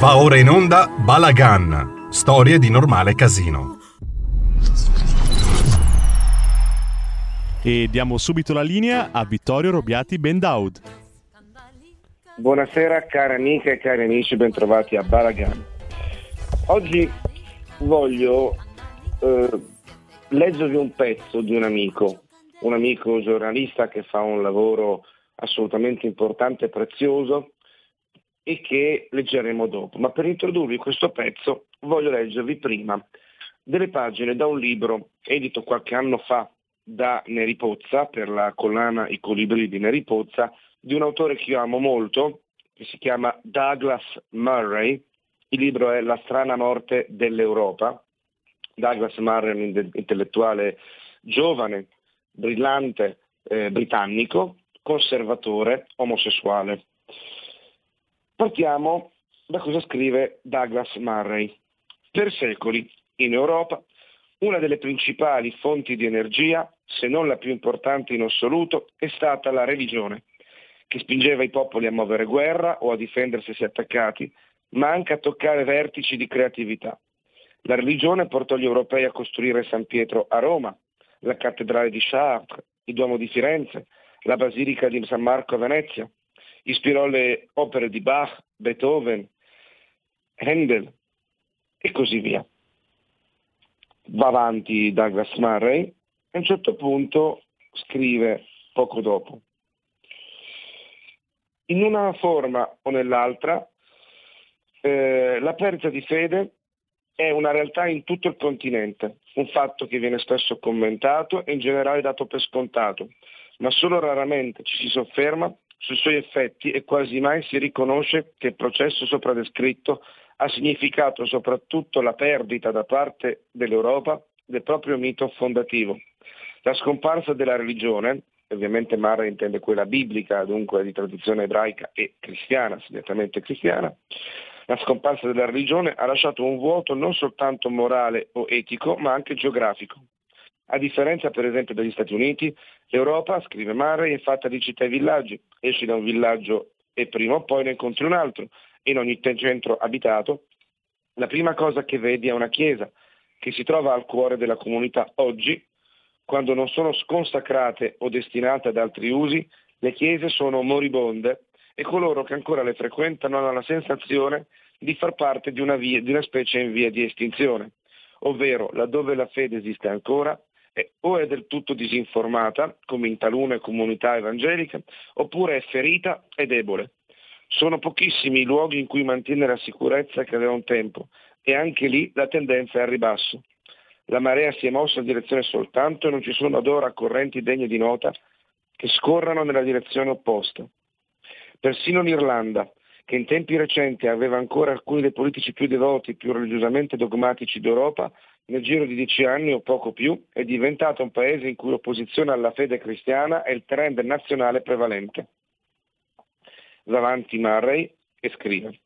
Va ora in onda Balagan, storie di normale casino. E diamo subito la linea a Vittorio Robiati Bendaud. Buonasera cari amiche e cari amici, bentrovati a Balagan. Oggi voglio eh, leggervi un pezzo di un amico, un amico giornalista che fa un lavoro assolutamente importante e prezioso e che leggeremo dopo. Ma per introdurvi questo pezzo voglio leggervi prima delle pagine da un libro edito qualche anno fa da Neri Pozza per la collana I colibri di Neri Pozza di un autore che io amo molto che si chiama Douglas Murray. Il libro è La strana morte dell'Europa. Douglas Murray è un intellettuale giovane, brillante, eh, britannico, conservatore, omosessuale. Partiamo da cosa scrive Douglas Murray. Per secoli in Europa una delle principali fonti di energia, se non la più importante in assoluto, è stata la religione, che spingeva i popoli a muovere guerra o a difendersi se attaccati, ma anche a toccare vertici di creatività. La religione portò gli europei a costruire San Pietro a Roma, la cattedrale di Chartres, il Duomo di Firenze, la Basilica di San Marco a Venezia, ispirò le opere di Bach, Beethoven, Handel e così via. Va avanti Douglas Murray e a un certo punto scrive poco dopo. In una forma o nell'altra, eh, la perdita di fede è una realtà in tutto il continente, un fatto che viene spesso commentato e in generale dato per scontato, ma solo raramente ci si sofferma sui suoi effetti e quasi mai si riconosce che il processo sopra descritto ha significato soprattutto la perdita da parte dell'Europa del proprio mito fondativo. La scomparsa della religione, ovviamente Mara intende quella biblica, dunque di tradizione ebraica e cristiana, segnatamente cristiana, la scomparsa della religione ha lasciato un vuoto non soltanto morale o etico, ma anche geografico. A differenza per esempio degli Stati Uniti, l'Europa, scrive Murray, è fatta di città e villaggi. Esci da un villaggio e prima o poi ne incontri un altro. In ogni centro abitato, la prima cosa che vedi è una chiesa, che si trova al cuore della comunità. Oggi, quando non sono sconsacrate o destinate ad altri usi, le chiese sono moribonde e coloro che ancora le frequentano hanno la sensazione di far parte di una, via, di una specie in via di estinzione, ovvero laddove la fede esiste ancora, o è del tutto disinformata, come in talune comunità evangeliche, oppure è ferita e debole. Sono pochissimi i luoghi in cui mantiene la sicurezza che aveva un tempo e anche lì la tendenza è al ribasso. La marea si è mossa in direzione soltanto e non ci sono ad ora correnti degne di nota che scorrano nella direzione opposta. Persino l'Irlanda, che in tempi recenti aveva ancora alcuni dei politici più devoti, più religiosamente dogmatici d'Europa, nel giro di dieci anni o poco più è diventato un paese in cui l'opposizione alla fede cristiana è il trend nazionale prevalente. Va avanti Murray e scrive,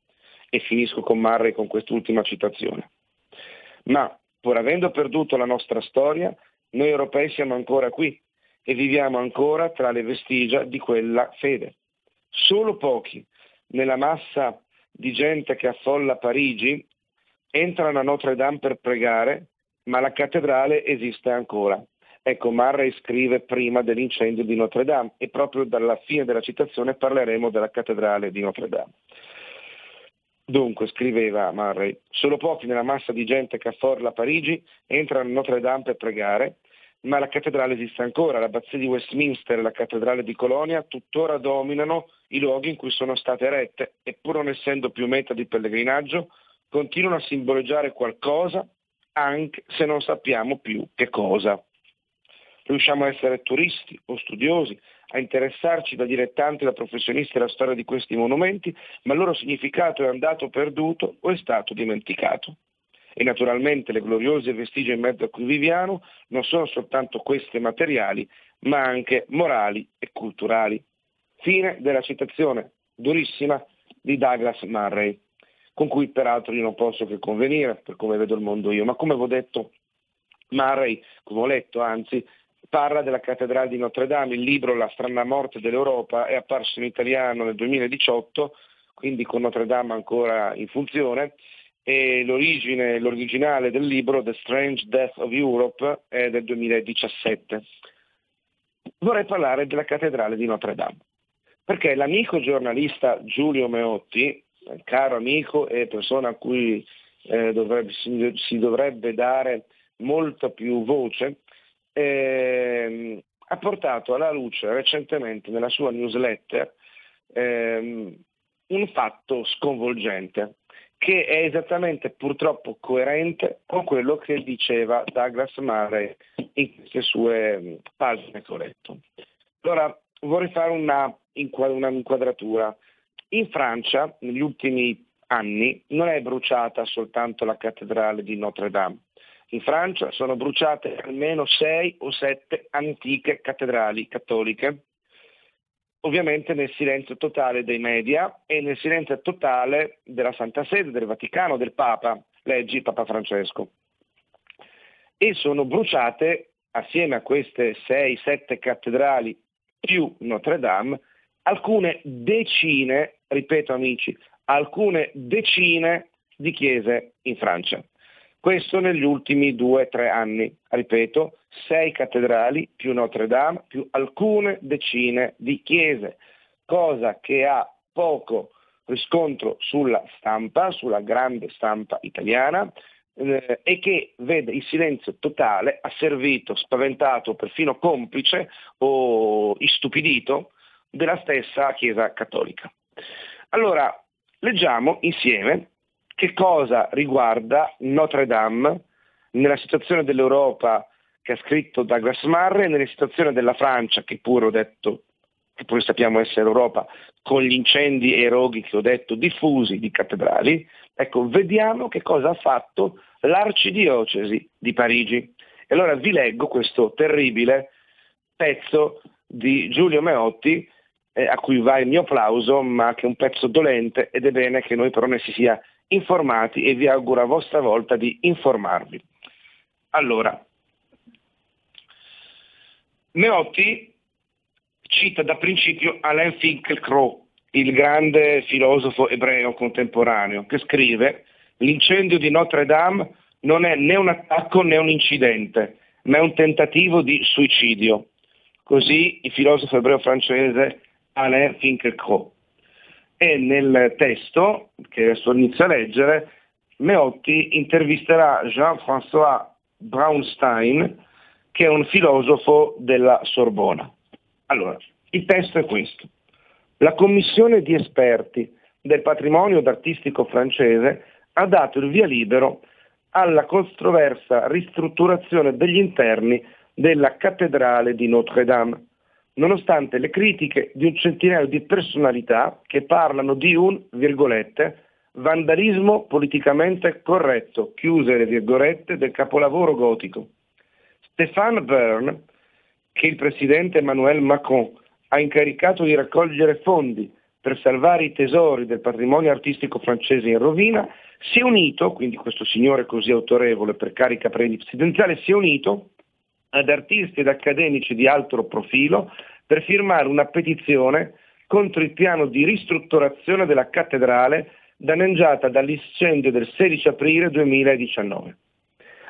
e finisco con Murray con quest'ultima citazione. Ma pur avendo perduto la nostra storia, noi europei siamo ancora qui e viviamo ancora tra le vestigia di quella fede. Solo pochi, nella massa di gente che affolla Parigi, entrano a Notre Dame per pregare ma la cattedrale esiste ancora. Ecco, Murray scrive prima dell'incendio di Notre Dame e proprio dalla fine della citazione parleremo della cattedrale di Notre Dame. Dunque, scriveva Murray, solo pochi nella massa di gente che afforla Parigi entrano a Notre Dame per pregare, ma la cattedrale esiste ancora. L'abbazia di Westminster e la cattedrale di Colonia tuttora dominano i luoghi in cui sono state erette e pur non essendo più meta di pellegrinaggio, continuano a simboleggiare qualcosa anche se non sappiamo più che cosa. Riusciamo a essere turisti o studiosi, a interessarci da dilettanti, da professionisti alla storia di questi monumenti, ma il loro significato è andato perduto o è stato dimenticato. E naturalmente le gloriose vestigia in mezzo a cui viviamo non sono soltanto queste materiali, ma anche morali e culturali. Fine della citazione durissima di Douglas Murray con cui peraltro io non posso che convenire per come vedo il mondo io, ma come avevo detto Murray, come ho letto anzi, parla della cattedrale di Notre Dame, il libro La strana morte dell'Europa è apparso in italiano nel 2018 quindi con Notre Dame ancora in funzione, e l'origine, l'originale del libro The Strange Death of Europe è del 2017. Vorrei parlare della cattedrale di Notre Dame, perché l'amico giornalista Giulio Meotti, caro amico e persona a cui eh, dovrebbe, si, si, dovrebbe dare molta più voce, eh, ha portato alla luce recentemente nella sua newsletter eh, un fatto sconvolgente che è esattamente purtroppo coerente con quello che diceva Douglas Murray in queste sue mm, pagine che ho letto. Allora vorrei fare una, una inquadratura. In Francia, negli ultimi anni, non è bruciata soltanto la cattedrale di Notre Dame. In Francia sono bruciate almeno sei o sette antiche cattedrali cattoliche ovviamente nel silenzio totale dei media e nel silenzio totale della Santa Sede, del Vaticano, del Papa, leggi Papa Francesco. E sono bruciate, assieme a queste 6-7 cattedrali più Notre Dame, alcune decine, ripeto amici, alcune decine di chiese in Francia. Questo negli ultimi due o tre anni. Ripeto, sei cattedrali più Notre Dame più alcune decine di chiese, cosa che ha poco riscontro sulla stampa, sulla grande stampa italiana, eh, e che vede il silenzio totale asservito, spaventato, perfino complice o istupidito della stessa Chiesa cattolica. Allora, leggiamo insieme che cosa riguarda Notre Dame nella situazione dell'Europa che ha scritto Douglas Murray nella situazione della Francia, che pure ho detto, che pure sappiamo essere Europa, con gli incendi e i roghi che ho detto diffusi di cattedrali, ecco, vediamo che cosa ha fatto l'arcidiocesi di Parigi. E allora vi leggo questo terribile pezzo di Giulio Meotti, eh, a cui va il mio applauso, ma che è un pezzo dolente ed è bene che noi però ne si sia informati e vi auguro a vostra volta di informarvi. Allora, Meotti cita da principio Alain Finkielkraut, il grande filosofo ebreo contemporaneo, che scrive l'incendio di Notre Dame non è né un attacco né un incidente, ma è un tentativo di suicidio. Così il filosofo ebreo francese Alain Finkielkraut e nel testo, che adesso inizio a leggere, Meotti intervisterà Jean-François Braunstein, che è un filosofo della Sorbona. Allora, il testo è questo. La commissione di esperti del patrimonio artistico francese ha dato il via libero alla controversa ristrutturazione degli interni della cattedrale di Notre Dame, nonostante le critiche di un centinaio di personalità che parlano di un, virgolette, vandalismo politicamente corretto, chiuse le virgolette, del capolavoro gotico. Stéphane Bern, che il presidente Emmanuel Macron ha incaricato di raccogliere fondi per salvare i tesori del patrimonio artistico francese in rovina, si è unito, quindi questo signore così autorevole per carica presidenziale, si è unito ad artisti ed accademici di alto profilo per firmare una petizione contro il piano di ristrutturazione della cattedrale danneggiata dall'incendio del 16 aprile 2019.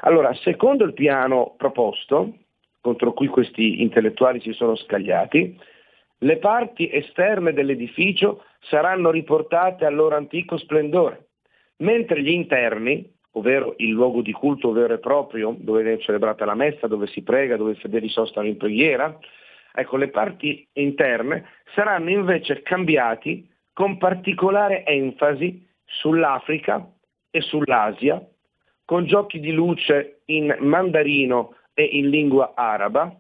Allora, secondo il piano proposto, contro cui questi intellettuali si sono scagliati, le parti esterne dell'edificio saranno riportate al loro antico splendore, mentre gli interni, ovvero il luogo di culto vero e proprio, dove è celebrata la messa, dove si prega, dove i fedeli sostano in preghiera, ecco, le parti interne saranno invece cambiati con particolare enfasi sull'Africa e sull'Asia, con giochi di luce in mandarino e in lingua araba,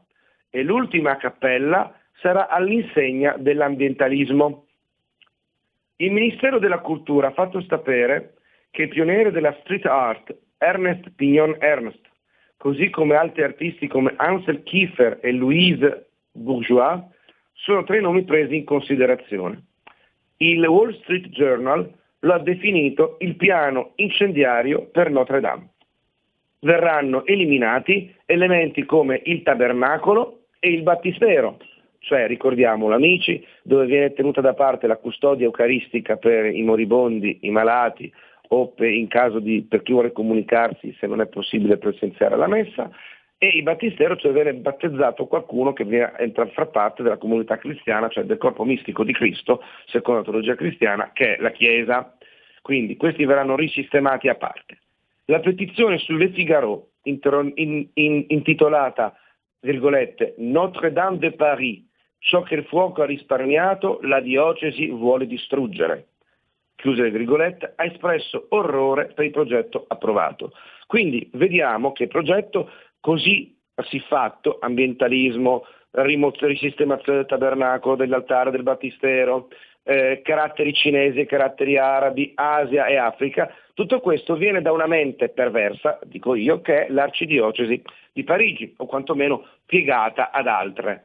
e l'ultima cappella sarà all'insegna dell'ambientalismo. Il Ministero della Cultura ha fatto sapere che il pioniere della street art, Ernest Pignon Ernst, così come altri artisti come Ansel Kiefer e Louise Bourgeois, sono tre nomi presi in considerazione. Il Wall Street Journal lo ha definito il piano incendiario per Notre Dame. Verranno eliminati elementi come il tabernacolo e il battistero, cioè ricordiamolo amici, dove viene tenuta da parte la custodia eucaristica per i moribondi, i malati o per, in caso di, per chi vuole comunicarsi se non è possibile presenziare alla messa, e il battistero, cioè viene battezzato qualcuno che entra a far parte della comunità cristiana, cioè del corpo mistico di Cristo, secondo la teologia cristiana, che è la Chiesa. Quindi questi verranno risistemati a parte. La petizione sulle Figaro, in, in, intitolata virgolette, Notre-Dame de Paris, ciò che il fuoco ha risparmiato, la diocesi vuole distruggere. Chiuse le virgolette, ha espresso orrore per il progetto approvato. Quindi vediamo che il progetto così fatto, ambientalismo, risistemazione del tabernacolo, dell'altare, del battistero, eh, caratteri cinesi, caratteri arabi, Asia e Africa, tutto questo viene da una mente perversa, dico io, che è l'arcidiocesi di Parigi, o quantomeno piegata ad altre.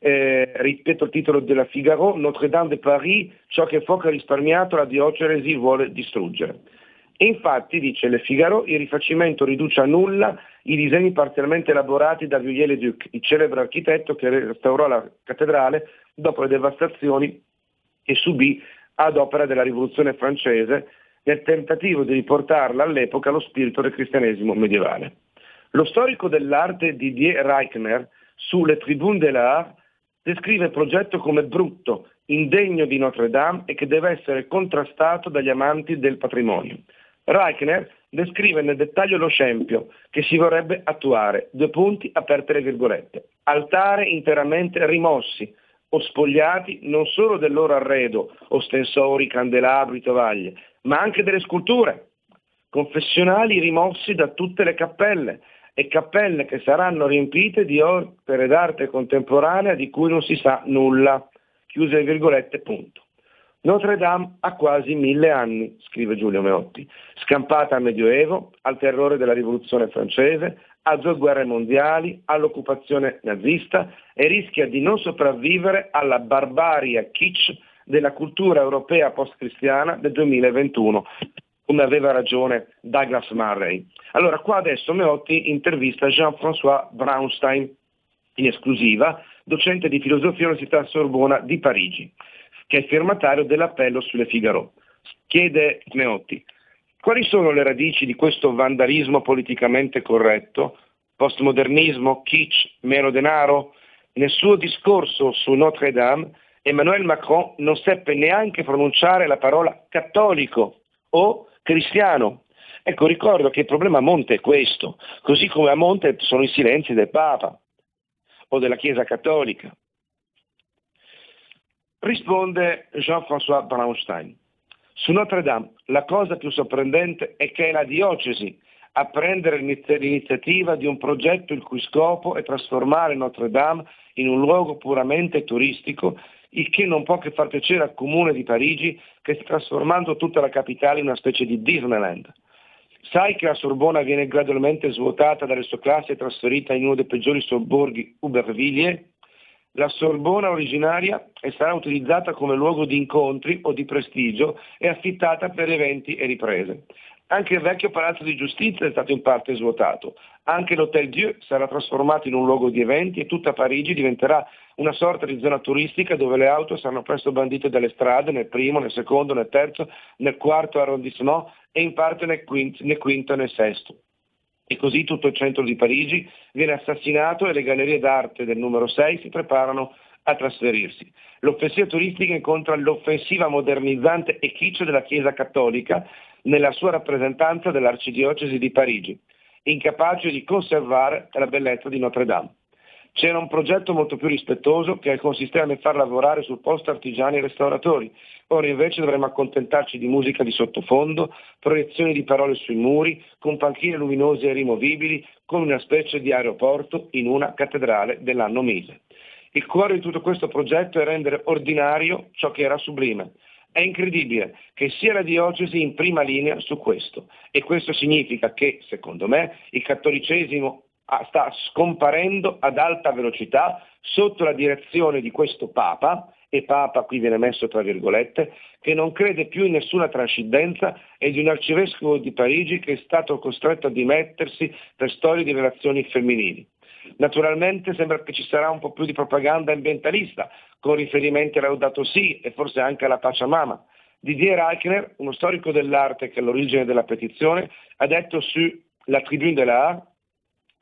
Eh, ripeto il titolo della Figaro, Notre-Dame de Paris, ciò che fuoco ha risparmiato la diocesi vuole distruggere. E infatti, dice Le Figaro, il rifacimento riduce a nulla i disegni parzialmente elaborati da Viollet-le-Duc, il celebre architetto che restaurò la cattedrale dopo le devastazioni che subì ad opera della rivoluzione francese nel tentativo di riportarla all'epoca allo spirito del cristianesimo medievale. Lo storico dell'arte Didier Reichner sulle Tribune de l'Art descrive il progetto come brutto, indegno di Notre Dame e che deve essere contrastato dagli amanti del patrimonio. Reichner descrive nel dettaglio lo scempio che si vorrebbe attuare, due punti aperte le virgolette, altare interamente rimossi, o spogliati non solo del loro arredo, ostensori, candelabri, tovaglie, ma anche delle sculture, confessionali rimossi da tutte le cappelle e cappelle che saranno riempite di opere d'arte contemporanea di cui non si sa nulla. Chiuse le virgolette, punto. Notre Dame ha quasi mille anni, scrive Giulio Meotti, scampata al Medioevo, al terrore della rivoluzione francese, a due guerre mondiali, all'occupazione nazista e rischia di non sopravvivere alla barbaria kitsch della cultura europea post-cristiana del 2021, come aveva ragione Douglas Murray. Allora qua adesso Meotti intervista Jean-François Braunstein, in esclusiva, docente di filosofia all'Università Sorbona di Parigi, che è firmatario dell'appello sulle Figaro. Chiede Meotti, quali sono le radici di questo vandalismo politicamente corretto? Postmodernismo, kitsch, meno denaro? Nel suo discorso su Notre Dame, Emmanuel Macron non seppe neanche pronunciare la parola cattolico o cristiano. Ecco, ricordo che il problema a monte è questo, così come a monte sono i silenzi del Papa o della Chiesa Cattolica. Risponde Jean-François Braunstein. Su Notre Dame la cosa più sorprendente è che è la diocesi a prendere l'iniziativa di un progetto il cui scopo è trasformare Notre Dame in un luogo puramente turistico, il che non può che far piacere al comune di Parigi che sta trasformando tutta la capitale in una specie di Disneyland. Sai che la Sorbona viene gradualmente svuotata dalle sue classi e trasferita in uno dei peggiori sobborghi Ubervilliers? La Sorbona originaria stata utilizzata come luogo di incontri o di prestigio e affittata per eventi e riprese. Anche il vecchio palazzo di giustizia è stato in parte svuotato. Anche l'Hotel Dieu sarà trasformato in un luogo di eventi e tutta Parigi diventerà una sorta di zona turistica dove le auto saranno presto bandite dalle strade nel primo, nel secondo, nel terzo, nel quarto arrondissement e in parte nel quinto e nel sesto e così tutto il centro di Parigi viene assassinato e le gallerie d'arte del numero 6 si preparano a trasferirsi. L'offensiva turistica incontra l'offensiva modernizzante e kitsch della Chiesa Cattolica nella sua rappresentanza dell'Arcidiocesi di Parigi, incapace di conservare la bellezza di Notre Dame. C'era un progetto molto più rispettoso che consisteva nel far lavorare sul posto artigiani e restauratori. Ora invece dovremmo accontentarci di musica di sottofondo, proiezioni di parole sui muri, con panchine luminose e rimovibili, come una specie di aeroporto in una cattedrale dell'anno 1000. Il cuore di tutto questo progetto è rendere ordinario ciò che era sublime. È incredibile che sia la diocesi in prima linea su questo e questo significa che, secondo me, il cattolicesimo sta scomparendo ad alta velocità sotto la direzione di questo Papa, e Papa qui viene messo tra virgolette, che non crede più in nessuna trascendenza e di un arcivescovo di Parigi che è stato costretto a dimettersi per storie di relazioni femminili. Naturalmente sembra che ci sarà un po' più di propaganda ambientalista, con riferimenti a Laudato Si e forse anche alla Pachamama. Didier Reichner, uno storico dell'arte che è all'origine della petizione, ha detto su La Tribune de l'Art,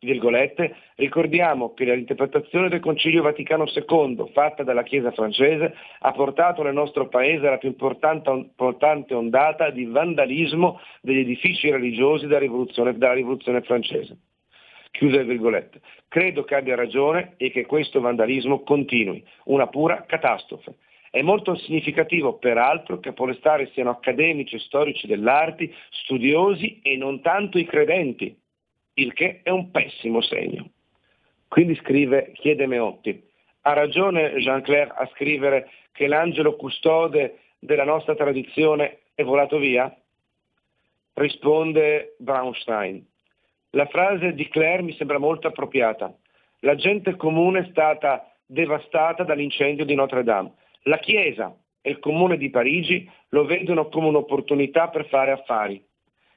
virgolette, ricordiamo che l'interpretazione del Concilio Vaticano II fatta dalla Chiesa francese ha portato nel nostro paese la più importante, ondata di vandalismo degli edifici religiosi dalla rivoluzione, dalla rivoluzione francese. Chiuse le virgolette. Credo che abbia ragione e che questo vandalismo continui, una pura catastrofe. È molto significativo, peraltro, che a polestare siano accademici e storici dell'arte, studiosi e non tanto i credenti, il che è un pessimo segno. Quindi scrive, chiede Meotti, ha ragione Jean-Claire a scrivere che l'angelo custode della nostra tradizione è volato via? Risponde Braunstein. La frase di Claire mi sembra molto appropriata. La gente comune è stata devastata dall'incendio di Notre Dame. La Chiesa e il Comune di Parigi lo vedono come un'opportunità per fare affari.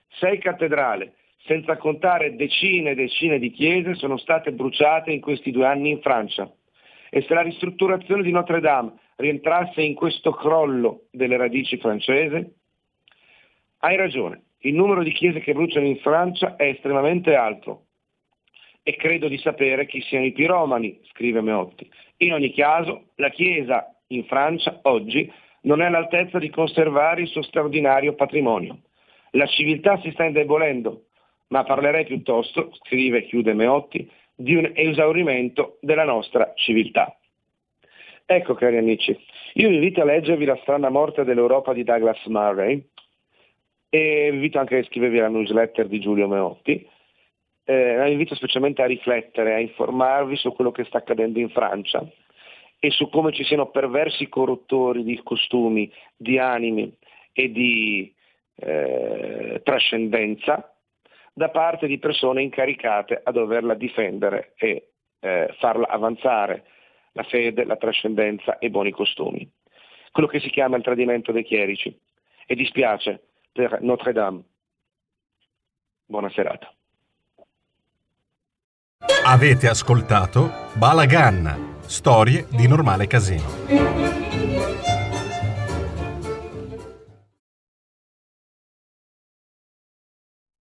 Sei cattedrali, senza contare decine e decine di chiese, sono state bruciate in questi due anni in Francia. E se la ristrutturazione di Notre Dame rientrasse in questo crollo delle radici francese? Hai ragione, il numero di chiese che bruciano in Francia è estremamente alto. E credo di sapere chi siano i piromani, scrive Meotti. In ogni caso, la Chiesa in Francia oggi non è all'altezza di conservare il suo straordinario patrimonio. La civiltà si sta indebolendo, ma parlerei piuttosto, scrive e chiude Meotti, di un esaurimento della nostra civiltà. Ecco cari amici, io vi invito a leggervi La strana morte dell'Europa di Douglas Murray e vi invito anche a iscrivervi alla newsletter di Giulio Meotti. Eh, vi invito specialmente a riflettere, a informarvi su quello che sta accadendo in Francia e su come ci siano perversi corruttori di costumi, di animi e di eh, trascendenza da parte di persone incaricate a doverla difendere e eh, farla avanzare la fede, la trascendenza e i buoni costumi. Quello che si chiama il tradimento dei chierici. E dispiace per Notre Dame. Buona serata. Avete ascoltato Balagan, storie di normale casino.